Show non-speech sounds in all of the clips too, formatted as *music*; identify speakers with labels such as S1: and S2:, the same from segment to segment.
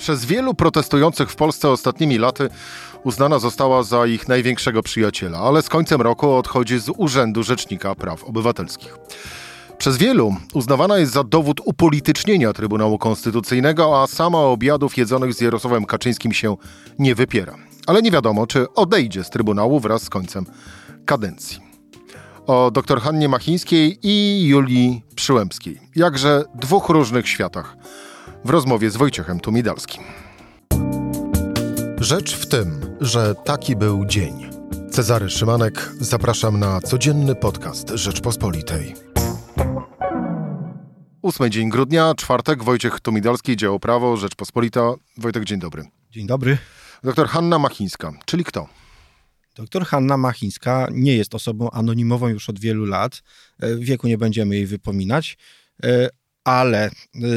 S1: Przez wielu protestujących w Polsce ostatnimi laty uznana została za ich największego przyjaciela, ale z końcem roku odchodzi z Urzędu Rzecznika Praw Obywatelskich. Przez wielu uznawana jest za dowód upolitycznienia Trybunału Konstytucyjnego, a sama obiadów jedzonych z Jarosławem Kaczyńskim się nie wypiera. Ale nie wiadomo, czy odejdzie z Trybunału wraz z końcem kadencji. O dr Hannie Machińskiej i Julii Przyłębskiej. Jakże dwóch różnych światach. W rozmowie z Wojciechem Tumidalskim. Rzecz w tym, że taki był dzień. Cezary Szymanek, zapraszam na codzienny podcast Rzeczpospolitej. Ósmy dzień grudnia, czwartek, Wojciech Tumidalski, Dzieło Prawo, Rzeczpospolita. Wojtek, dzień dobry.
S2: Dzień dobry.
S1: Doktor Hanna Machińska, czyli kto?
S2: Doktor Hanna Machińska nie jest osobą anonimową już od wielu lat. E, wieku nie będziemy jej wypominać, e, ale e,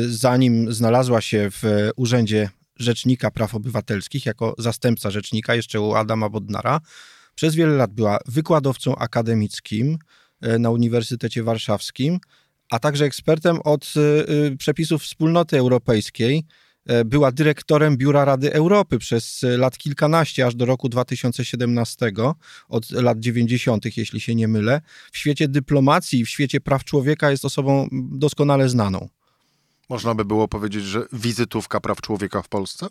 S2: zanim znalazła się w Urzędzie Rzecznika Praw Obywatelskich jako zastępca rzecznika jeszcze u Adama Bodnara, przez wiele lat była wykładowcą akademickim na Uniwersytecie Warszawskim, a także ekspertem od przepisów Wspólnoty Europejskiej, była dyrektorem Biura Rady Europy przez e, lat kilkanaście, aż do roku 2017, od lat 90., jeśli się nie mylę. W świecie dyplomacji, w świecie praw człowieka jest osobą doskonale znaną.
S1: Można by było powiedzieć, że wizytówka praw człowieka w Polsce?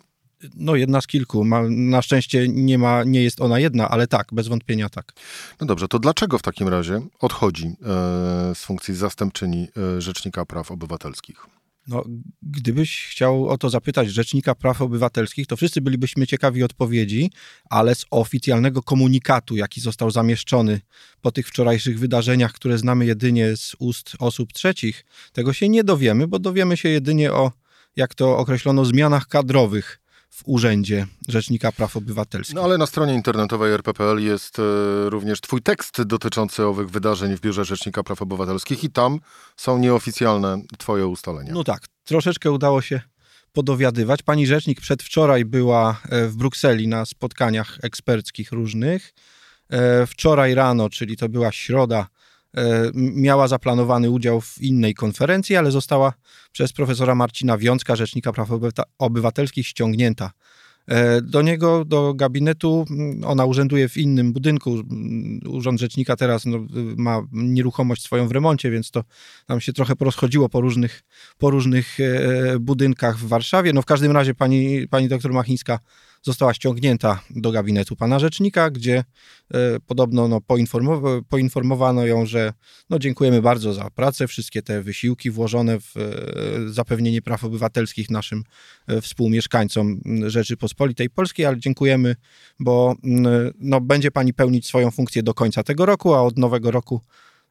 S2: No, jedna z kilku. Ma, na szczęście nie, ma, nie jest ona jedna, ale tak, bez wątpienia tak.
S1: No dobrze, to dlaczego w takim razie odchodzi e, z funkcji zastępczyni e, Rzecznika Praw Obywatelskich?
S2: No, gdybyś chciał o to zapytać Rzecznika Praw Obywatelskich, to wszyscy bylibyśmy ciekawi odpowiedzi, ale z oficjalnego komunikatu, jaki został zamieszczony po tych wczorajszych wydarzeniach, które znamy jedynie z ust osób trzecich, tego się nie dowiemy, bo dowiemy się jedynie o, jak to określono, zmianach kadrowych w Urzędzie Rzecznika Praw Obywatelskich.
S1: No ale na stronie internetowej RPPL jest e, również twój tekst dotyczący owych wydarzeń w Biurze Rzecznika Praw Obywatelskich i tam są nieoficjalne twoje ustalenia.
S2: No tak, troszeczkę udało się podowiadywać. Pani Rzecznik przedwczoraj była e, w Brukseli na spotkaniach eksperckich różnych. E, wczoraj rano, czyli to była środa, miała zaplanowany udział w innej konferencji, ale została przez profesora Marcina Wiącka, Rzecznika Praw Obywatelskich, ściągnięta E, do niego, do gabinetu, mm, ona urzęduje w innym budynku. Mm, Urząd Rzecznika teraz no, ma nieruchomość swoją w remoncie, więc to tam się trochę porozchodziło po różnych, po różnych e, budynkach w Warszawie. No w każdym razie pani, pani doktor Machińska została ściągnięta do gabinetu pana rzecznika, gdzie e, podobno no, poinformow poinformowano ją, że no, dziękujemy bardzo za pracę, wszystkie te wysiłki włożone w zapewnienie praw obywatelskich naszym współmieszkańcom Rzeczypospolitej Polskiej, ale dziękujemy, bo no, będzie pani pełnić swoją funkcję do końca tego roku, a od nowego roku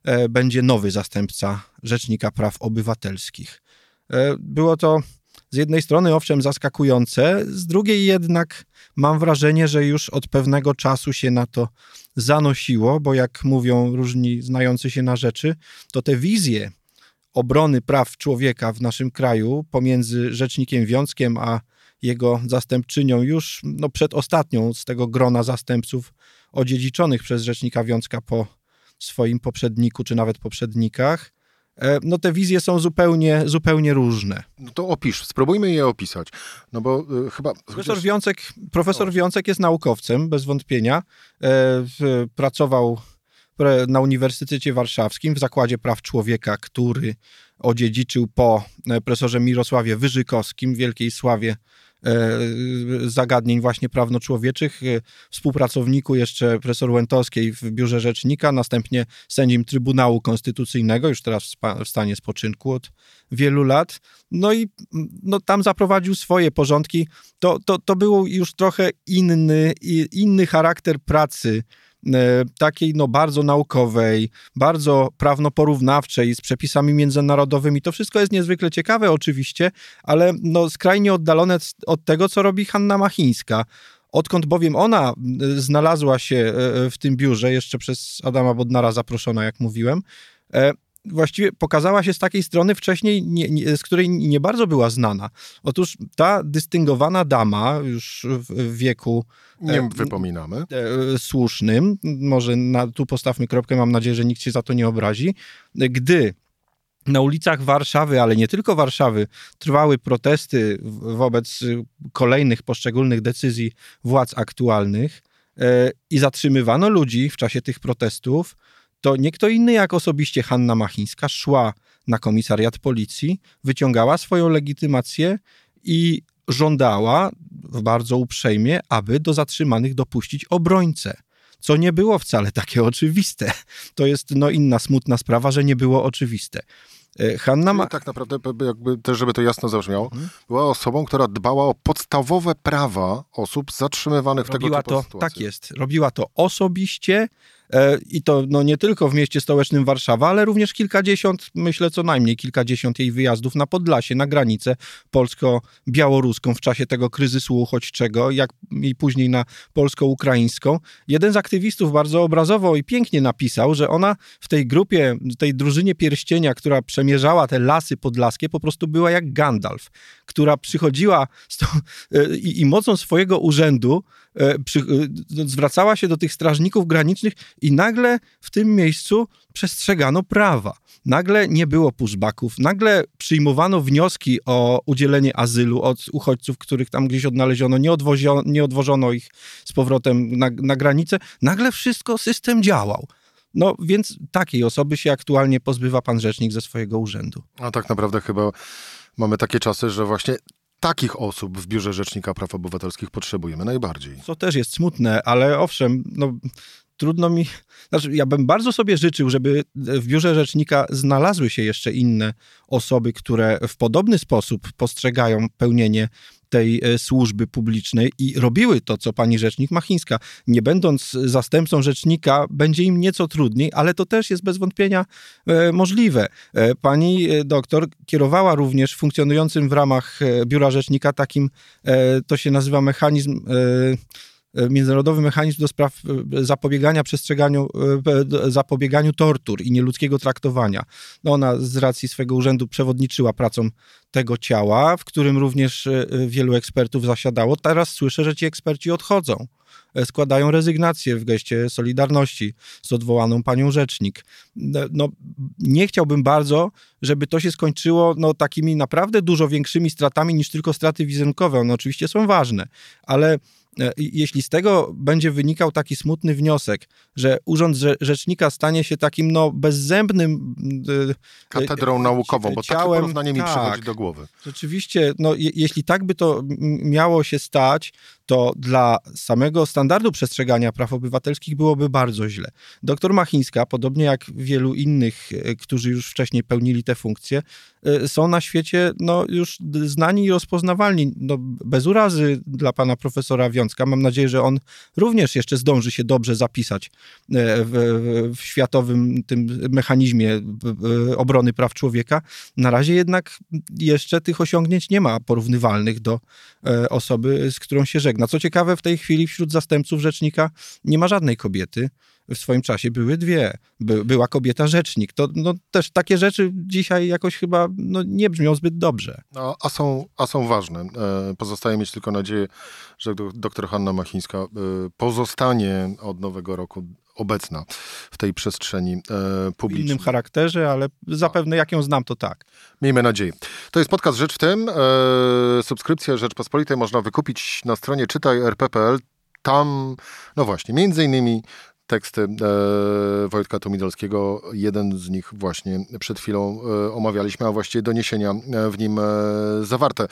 S2: e, będzie nowy zastępca Rzecznika Praw Obywatelskich. E, było to z jednej strony owszem zaskakujące, z drugiej jednak mam wrażenie, że już od pewnego czasu się na to zanosiło, bo jak mówią różni znający się na rzeczy, to te wizje obrony praw człowieka w naszym kraju pomiędzy Rzecznikiem Wiązkiem a jego zastępczynią już no, przedostatnią z tego grona zastępców odziedziczonych przez rzecznika Wiązka po swoim poprzedniku, czy nawet poprzednikach, no te wizje są zupełnie, zupełnie różne.
S1: No to opisz, spróbujmy je opisać. No bo y, chyba...
S2: Profesor, Wiącek, profesor Wiącek jest naukowcem, bez wątpienia. E, pracował na Uniwersytecie Warszawskim w Zakładzie Praw Człowieka, który odziedziczył po profesorze Mirosławie Wyżykowskim, wielkiej sławie E, zagadnień właśnie prawno-człowieczych, e, współpracowniku jeszcze profesor Łętowskiej w biurze rzecznika, następnie sędzim Trybunału Konstytucyjnego, już teraz w stanie spoczynku od wielu lat. No i no, tam zaprowadził swoje porządki. To, to, to był już trochę inny, inny charakter pracy E, takiej no bardzo naukowej, bardzo prawno-porównawczej z przepisami międzynarodowymi. To wszystko jest niezwykle ciekawe oczywiście, ale no skrajnie oddalone od tego, co robi Hanna Machińska. Odkąd bowiem ona znalazła się e, w tym biurze, jeszcze przez Adama Bodnara zaproszona, jak mówiłem, e, właściwie pokazała się z takiej strony wcześniej, nie, nie, z której nie bardzo była znana. Otóż ta dystyngowana dama już w wieku
S1: nie e, wypominamy.
S2: E, słusznym, może na, tu postawmy kropkę, mam nadzieję, że nikt się za to nie obrazi, gdy na ulicach Warszawy, ale nie tylko Warszawy, trwały protesty wobec kolejnych poszczególnych decyzji władz aktualnych e, i zatrzymywano ludzi w czasie tych protestów, to nie kto inny jak osobiście Hanna Machińska szła na komisariat policji, wyciągała swoją legitymację i żądała bardzo uprzejmie, aby do zatrzymanych dopuścić obrońcę co nie było wcale takie *laughs* oczywiste. To jest no, inna smutna sprawa, że nie było oczywiste.
S1: E, Hanna ma... Tak naprawdę, jakby też, żeby to jasno zabrzmiało, hmm. była osobą, która dbała o podstawowe prawa osób zatrzymywanych
S2: Robiła
S1: w tego
S2: typu to, Tak jest. Robiła to osobiście, i to no, nie tylko w mieście stołecznym Warszawa, ale również kilkadziesiąt, myślę co najmniej kilkadziesiąt jej wyjazdów na Podlasie, na granicę polsko-białoruską w czasie tego kryzysu uchodźczego, jak i później na polsko-ukraińską. Jeden z aktywistów bardzo obrazowo i pięknie napisał, że ona w tej grupie, tej drużynie pierścienia, która przemierzała te lasy podlaskie, po prostu była jak Gandalf, która przychodziła to, e, i, i mocą swojego urzędu E, przy, e, zwracała się do tych strażników granicznych i nagle w tym miejscu przestrzegano prawa. Nagle nie było pushbacków, nagle przyjmowano wnioski o udzielenie azylu od uchodźców, których tam gdzieś odnaleziono, nie, odwoziono, nie odwożono ich z powrotem na, na granicę. Nagle wszystko, system działał. No więc takiej osoby się aktualnie pozbywa pan rzecznik ze swojego urzędu.
S1: A tak naprawdę chyba mamy takie czasy, że właśnie takich osób w Biurze Rzecznika Praw Obywatelskich potrzebujemy najbardziej.
S2: To też jest smutne, ale owszem, no, trudno mi. *laughs* Znaczy, ja bym bardzo sobie życzył, żeby w biurze rzecznika znalazły się jeszcze inne osoby, które w podobny sposób postrzegają pełnienie tej e, służby publicznej i robiły to, co pani rzecznik Machińska. Nie będąc zastępcą rzecznika, będzie im nieco trudniej, ale to też jest bez wątpienia e, możliwe. E, pani doktor kierowała również funkcjonującym w ramach biura rzecznika takim, to się nazywa mechanizm międzynarodowy mechanizm do spraw e, zapobiegania przestrzeganiu, e, zapobieganiu tortur i nieludzkiego traktowania. No ona z racji swego urzędu przewodniczyła pracą tego ciała, w którym również wielu ekspertów zasiadało. Teraz słyszę, że ci eksperci odchodzą. Składają rezygnację w geście solidarności z odwołaną panią rzecznik. No, nie chciałbym bardzo, żeby to się skończyło no, takimi naprawdę dużo większymi stratami niż tylko straty wizerunkowe. One oczywiście są ważne, ale E, jeśli z tego będzie wynikał taki smutny wniosek, że urząd rzecznika stanie się takim no, bezzębnym
S1: e, katedrą naukową, bo ciałem, takie porównanie mi tak, przychodzi do głowy.
S2: Rzeczywiście, no, je, jeśli tak by to miało się stać, to dla samego standardu przestrzegania praw obywatelskich byłoby bardzo źle. Doktor Machińska, podobnie jak wielu innych, e, którzy już wcześniej pełnili te funkcje, są na świecie no, już znani i rozpoznawalni. No, bez urazy dla pana profesora Wiązka. Mam nadzieję, że on również jeszcze zdąży się dobrze zapisać e, w, w światowym tym mechanizmie obrony praw człowieka. Na razie jednak jeszcze tych osiągnięć nie ma porównywalnych do e, osoby, z którą się żegna. Co ciekawe, w tej chwili wśród zastępców rzecznika nie ma żadnej kobiety w swoim czasie były dwie. By, była kobieta rzecznik. To no, też takie rzeczy dzisiaj jakoś chyba no, nie brzmią zbyt dobrze.
S1: No, a, są, a są ważne. E, pozostaje mieć tylko nadzieję, że dr Hanna Machińska e, pozostanie od nowego roku obecna w tej przestrzeni e, publicznej.
S2: W innym charakterze, ale zapewne jak ją znam, to tak.
S1: Miejmy nadzieję. To jest podcast Rzecz w tym. E, subskrypcję Rzeczpospolitej można wykupić na stronie czytaj.rp.pl. Tam, no właśnie, między innymi teksty e, Wojtka Tomidolskiego. Jeden z nich właśnie przed chwilą e, omawialiśmy, a właściwie doniesienia e, w nim zawarte.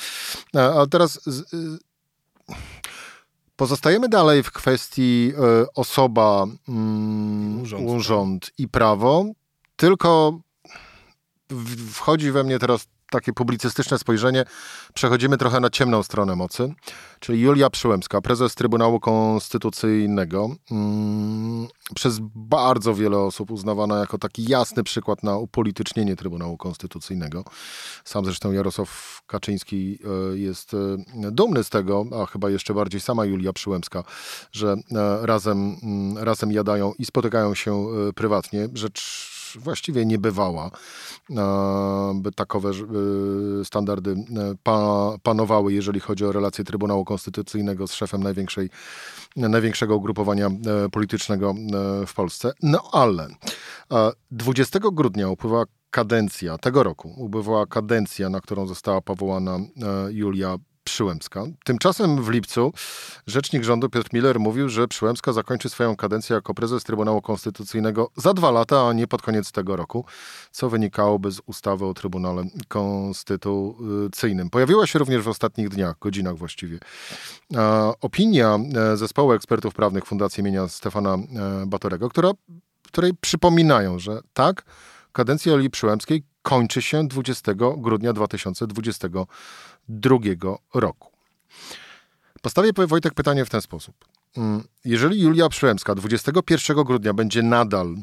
S1: A teraz pozostajemy dalej w kwestii osoba, mm, urząd, urząd i prawo, tylko wchodzi we mnie teraz takie publicystyczne spojrzenie, przechodzimy trochę na ciemną stronę mocy, czyli Julia Przyłębska, prezes Trybunału Konstytucyjnego, mm, przez bardzo wiele osób uznawana jako taki jasny przykład na upolitycznienie Trybunału Konstytucyjnego. Sam zresztą Jarosław Kaczyński e, jest e, dumny z tego, a chyba jeszcze bardziej sama Julia Przyłębska, że e, razem, mm, razem jadają i spotykają się prywatnie. Rzecz właściwie nie bywała, by takowe standardy panowały, jeżeli chodzi o relacje Trybunału Konstytucyjnego z szefem największej, największego ugrupowania politycznego w Polsce. No ale 20 grudnia upływa kadencja tego roku, ubywała kadencja, na którą została powołana e, Julia Przyłębska. Tymczasem w lipcu rzecznik rządu Piotr Miller mówił, że Przyłębska zakończy swoją kadencję jako prezes Trybunału Konstytucyjnego za dwa lata, a nie pod koniec tego roku, co wynikałoby z ustawy o Trybunale Konstytucyjnym. Pojawiła się również w ostatnich dniach, godzinach właściwie, opinia e, zespołu ekspertów prawnych Fundacji imienia Stefana e, Batorego, która, której przypominają, że tak, kadencja Oli Przyłębskiej kończy się 20 grudnia 2022 roku. Postawię Wojtek pytanie w ten sposób. Mm, jeżeli Julia Przyłębska 21 grudnia będzie nadal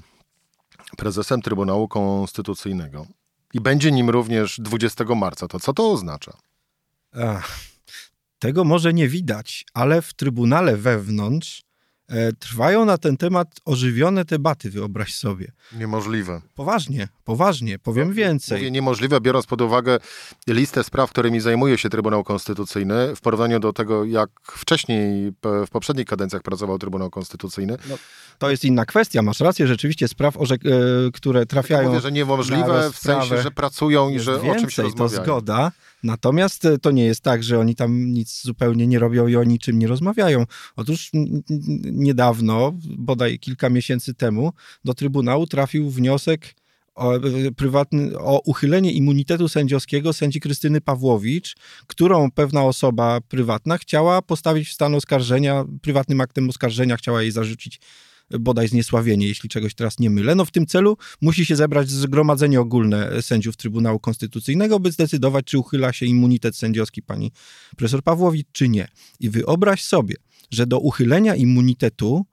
S1: prezesem Trybunału Konstytucyjnego i będzie nim również 20 marca, to co to oznacza?
S2: Ach, tego może nie widać, ale w Trybunale wewnątrz trwają na ten temat ożywione debaty, wyobraź sobie.
S1: Niemożliwe.
S2: Poważnie, poważnie, powiem więcej.
S1: Mówię niemożliwe, biorąc pod uwagę listę spraw, którymi zajmuje się Trybunał Konstytucyjny, w porównaniu do tego, jak wcześniej, w poprzednich kadencjach pracował Trybunał Konstytucyjny. No,
S2: to jest inna kwestia, masz rację, rzeczywiście spraw, orzek, e, które trafiają.
S1: Mówię, że niemożliwe w sensie, że pracują i że
S2: więcej,
S1: o czymś rozmawiają.
S2: To zgoda. Natomiast e, to nie jest tak, że oni tam nic zupełnie nie robią i o niczym nie rozmawiają. Otóż niedawno, bodaj kilka miesięcy temu, do Trybunału trafił wniosek o, e, prywatny, o uchylenie immunitetu sędziowskiego sędzi Krystyny Pawłowicz, którą pewna osoba prywatna chciała postawić w stan oskarżenia, prywatnym aktem oskarżenia chciała jej zarzucić bodaj zniesławienie, jeśli czegoś teraz nie mylę. No w tym celu musi się zebrać zgromadzenie ogólne sędziów Trybunału Konstytucyjnego, by zdecydować, czy uchyla się immunitet sędziowski pani profesor Pawłowicz, czy nie. I wyobraź sobie, że do uchylenia immunitetu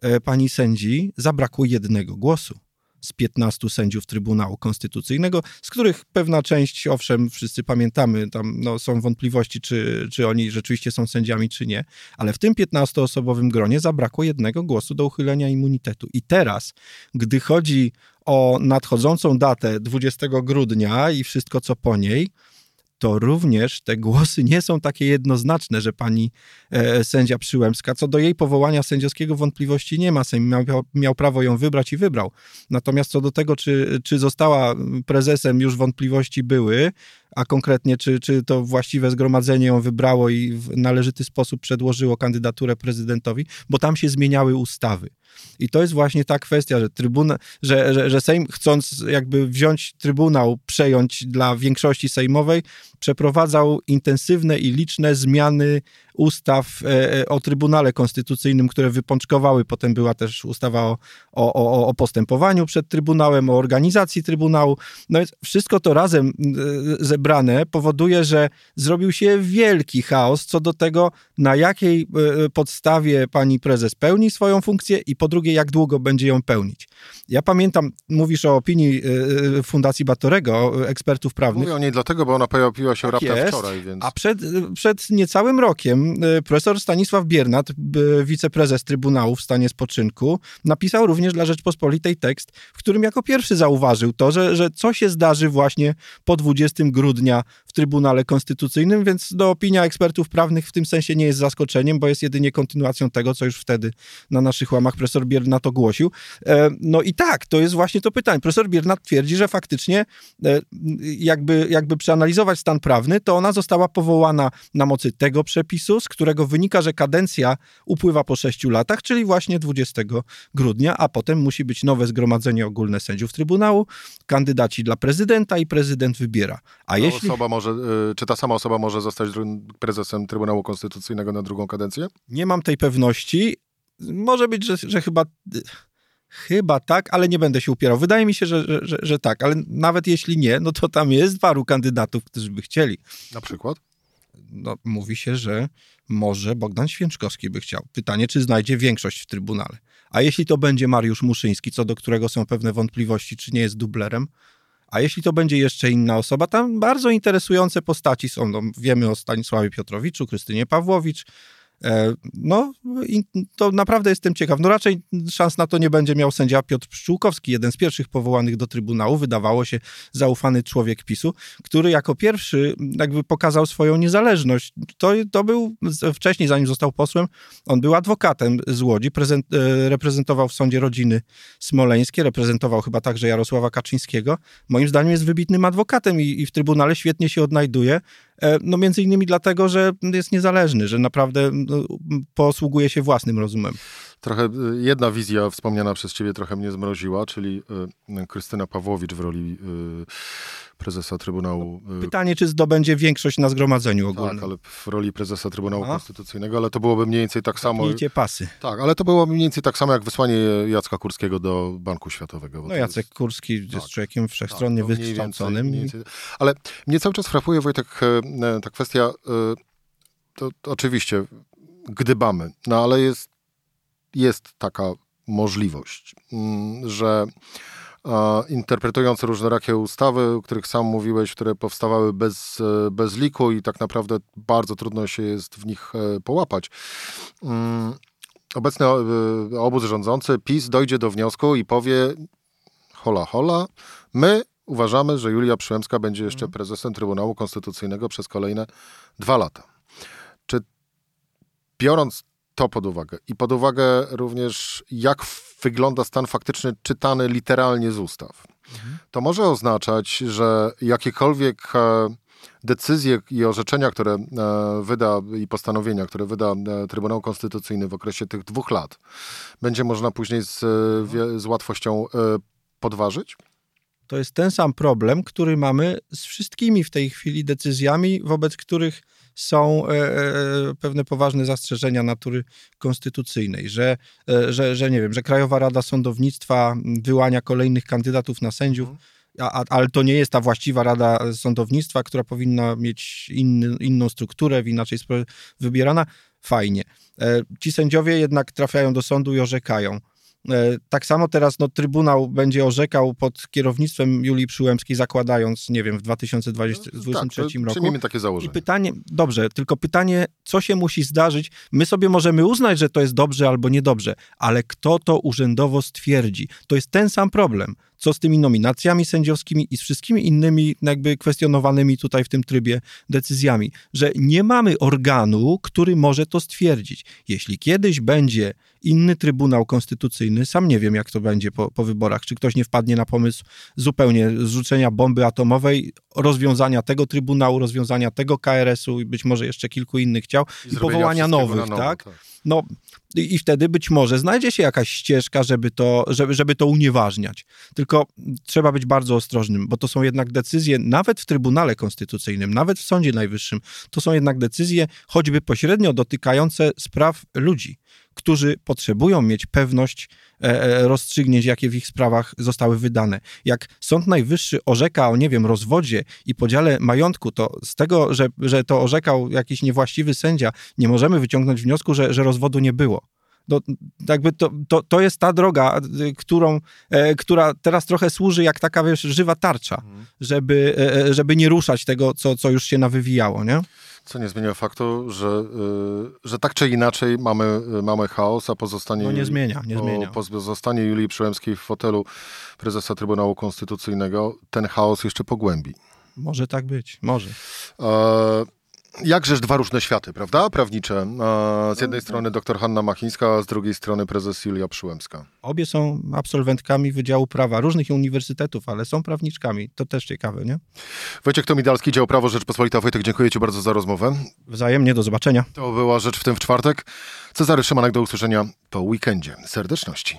S2: e, pani sędzi zabrakło jednego głosu z 15 sędziów Trybunału Konstytucyjnego, z których pewna część, owszem, wszyscy pamiętamy, tam no, są wątpliwości, czy, czy oni rzeczywiście są sędziami, czy nie, ale w tym 15-osobowym gronie zabrakło jednego głosu do uchylenia immunitetu. I teraz, gdy chodzi o nadchodzącą datę 20 grudnia i wszystko, co po niej, to również te głosy nie są takie jednoznaczne, że pani e, sędzia Przyłębska, co do jej powołania sędziowskiego wątpliwości nie ma. Sejm miał, miał prawo ją wybrać i wybrał. Natomiast co do tego, czy, czy została prezesem, już wątpliwości były, a konkretnie czy, czy to właściwe zgromadzenie ją wybrało i w należyty sposób przedłożyło kandydaturę prezydentowi, bo tam się zmieniały ustawy. I to jest właśnie ta kwestia, że, trybuna, że, że, że Sejm chcąc jakby wziąć Trybunał, przejąć dla większości sejmowej, przeprowadzał intensywne i liczne zmiany ustaw e, e, o Trybunale Konstytucyjnym, które wypączkowały. Potem była też ustawa o, o, o postępowaniu przed Trybunałem, o organizacji Trybunału. No więc wszystko to razem e, zebrane powoduje, że zrobił się wielki chaos co do tego, na jakiej podstawie pani prezes pełni swoją funkcję i po drugie, jak długo będzie ją pełnić. Ja pamiętam, mówisz o opinii Fundacji Batorego, ekspertów prawnych.
S1: Mówię o niej dlatego, bo ona pojawiła się tak raptem jest, wczoraj. Więc...
S2: A przed, przed niecałym rokiem profesor Stanisław Biernat, wiceprezes Trybunału w stanie spoczynku, napisał również dla Rzeczpospolitej tekst, w którym jako pierwszy zauważył to, że, że co się zdarzy właśnie po 20 grudnia w Trybunale Konstytucyjnym, więc do opinia ekspertów prawnych w tym sensie nie jest zaskoczeniem, bo jest jedynie kontynuacją tego, co już wtedy na naszych łamach profesor Biernat ogłosił. E, no i tak, to jest właśnie to pytanie. Profesor Biernat twierdzi, że faktycznie e, jakby, jakby przeanalizować stan prawny, to ona została powołana na mocy tego przepisu, z którego wynika, że kadencja upływa po sześciu latach, czyli właśnie 20 grudnia, a potem musi być nowe zgromadzenie ogólne sędziów Trybunału, kandydaci dla prezydenta i prezydent wybiera. A ta jeśli...
S1: Osoba może, y, czy ta sama osoba może zostać prezesem Trybunału Konstytucyjnego na drugą kadencję?
S2: Nie mam tej pewności. Może być, że, że chyba Chyba tak, ale nie będę się upierał. Wydaje mi się, że, że, że, że, tak, ale nawet jeśli nie, no to tam jest paru kandydatów, którzy by chcieli.
S1: Na przykład?
S2: No, mówi się, że może Bogdan Święczkowski by chciał. Pytanie, czy znajdzie większość w Trybunale. A jeśli to będzie Mariusz Muszyński, co do którego są pewne wątpliwości, czy nie jest dublerem, a jeśli to będzie jeszcze inna osoba, tam bardzo interesujące postaci są. No, wiemy o Stanisławie Piotrowiczu, Krystynie Pawłowicz, no, to naprawdę jestem ciekaw. No raczej szans na to nie będzie miał sędzia Piotr Pszczółkowski, jeden z pierwszych powołanych do Trybunału, wydawało się zaufany człowiek PiSu, który jako pierwszy jakby pokazał swoją niezależność. To, to był wcześniej, zanim został posłem, on był adwokatem z Łodzi, prezent, e, reprezentował w sądzie rodziny smoleńskie, reprezentował chyba także Jarosława Kaczyńskiego. Moim zdaniem jest wybitnym adwokatem i, i w Trybunale świetnie się odnajduje. E, no między innymi dlatego, że jest niezależny, że naprawdę no, posługuje się własnym rozumem.
S1: Trochę e, jedna wizja wspomniana przez ciebie trochę mnie zmroziła, czyli e, Krystyna Pawłowicz w roli prezesa Trybunału.
S2: Pytanie, czy zdobędzie większość na zgromadzeniu ogólnym.
S1: Tak, ale w roli prezesa Trybunału. Konstytucyjnego, ale to byłoby mniej więcej tak samo.
S2: Pnijcie pasy.
S1: Tak, ale to byłoby mniej więcej tak samo jak wysłanie Jacka Kurskiego do Banku Światowego.
S2: No Jacek jest... Kurski jest tak, człowiekiem wszechstronnie tak, wykształconym.
S1: Ale mnie cały czas frapuje, Wojtek, e, ta kwestia, e, to, to oczywiście gdybamy, no ale jest, jest taka możliwość, mm, że interpretując różnorakie ustawy, o których sam mówiłeś, które powstawały bez, e, bez liku i tak naprawdę bardzo trudno się jest w nich e, połapać. Mm, obecny e, obóz rządzący PiS dojdzie do wniosku i powie hola hola, my uważamy, że Julia Przyłębska będzie jeszcze mhm. prezesem Trybunału Konstytucyjnego przez kolejne dwa lata. Czy biorąc to pod uwagę i pod uwagę również, jak wygląda stan faktyczny czytany literalnie z ustaw. Mhm. To może oznaczać, że jakiekolwiek e, decyzje i orzeczenia, które e, wyda i postanowienia, które wyda e, Trybunał Konstytucyjny w okresie tych dwóch lat, będzie można później z, z łatwością podważyć?
S2: To jest ten sam problem, który mamy z wszystkimi w tej chwili decyzjami, wobec których są e, e, pewne poważne zastrzeżenia natury konstytucyjnej, że, e, że, że nie wiem, że Krajowa Rada Sądownictwa wyłania kolejnych kandydatów na sędziów, mhm. a, ale to nie jest ta właściwa Rada Sądownictwa, która powinna mieć inny, inną strukturę, inaczej wybierana. Fajnie. Ci sędziowie jednak trafiają do sądu i orzekają. E, tak samo teraz no, Trybunał będzie orzekał pod kierownictwem Julii Przyłębskiej, zakładając, nie wiem, w 2023 no, tak, roku.
S1: Przyjmijmy takie założenie.
S2: I pytanie, dobrze, tylko pytanie, co się musi zdarzyć? My sobie możemy uznać, że to jest dobrze albo niedobrze, ale kto to urzędowo stwierdzi? To jest ten sam problem co z tymi nominacjami sędziowskimi i z wszystkimi innymi jakby kwestionowanymi tutaj w tym trybie decyzjami, że nie mamy organu, który może to stwierdzić. Jeśli kiedyś będzie inny Trybunał Konstytucyjny, sam nie wiem jak to będzie po, po wyborach, czy ktoś nie wpadnie na pomysł zupełnie zrzucenia bomby atomowej, rozwiązania tego Trybunału, rozwiązania tego KRS-u i być może jeszcze kilku innych chciał i, i powołania nowych, nowo, tak? tak? No i wtedy być może znajdzie się jakaś ścieżka, żeby to, żeby, żeby to unieważniać. Tylko trzeba być bardzo ostrożnym, bo to są jednak decyzje, nawet w Trybunale Konstytucyjnym, nawet w Sądzie Najwyższym, to są jednak decyzje choćby pośrednio dotykające spraw ludzi którzy potrzebują mieć pewność e, e, rozstrzygnięć, jakie w ich sprawach zostały wydane. Jak Sąd Najwyższy orzeka o, nie wiem, rozwodzie i podziale majątku, to z tego, że, że to orzekał jakiś niewłaściwy sędzia, nie możemy wyciągnąć wniosku, że, że rozwodu nie było. No, jakby to, to, to jest ta droga, którą, e, która teraz trochę służy jak taka, wiesz, żywa tarcza, mhm. żeby, e, żeby nie ruszać tego, co, co już się nawywijało, nie?
S1: Co nie zmienia faktu, że, y, że tak czy inaczej mamy, y, mamy chaos, a pozostanie,
S2: no nie zmienia, nie zmienia.
S1: pozostanie Julii Przyłębskiej w fotelu prezesa Trybunału Konstytucyjnego ten chaos jeszcze pogłębi.
S2: Może tak być, może. E
S1: jakżeż dwa różne światy, prawda? Prawnicze. Z jednej strony dr Hanna Machińska, a z drugiej strony prezes Julia Przyłębska.
S2: Obie są absolwentkami Wydziału Prawa różnych uniwersytetów, ale są prawniczkami. To też ciekawe, nie?
S1: Wojciech Tomidalski, Dział Prawo Rzeczpospolita. Wojtek, dziękuję Ci bardzo za rozmowę.
S2: Wzajemnie, do zobaczenia.
S1: To była Rzecz w tym w czwartek. Cezary Szymanek, do usłyszenia po weekendzie. Serdeczności.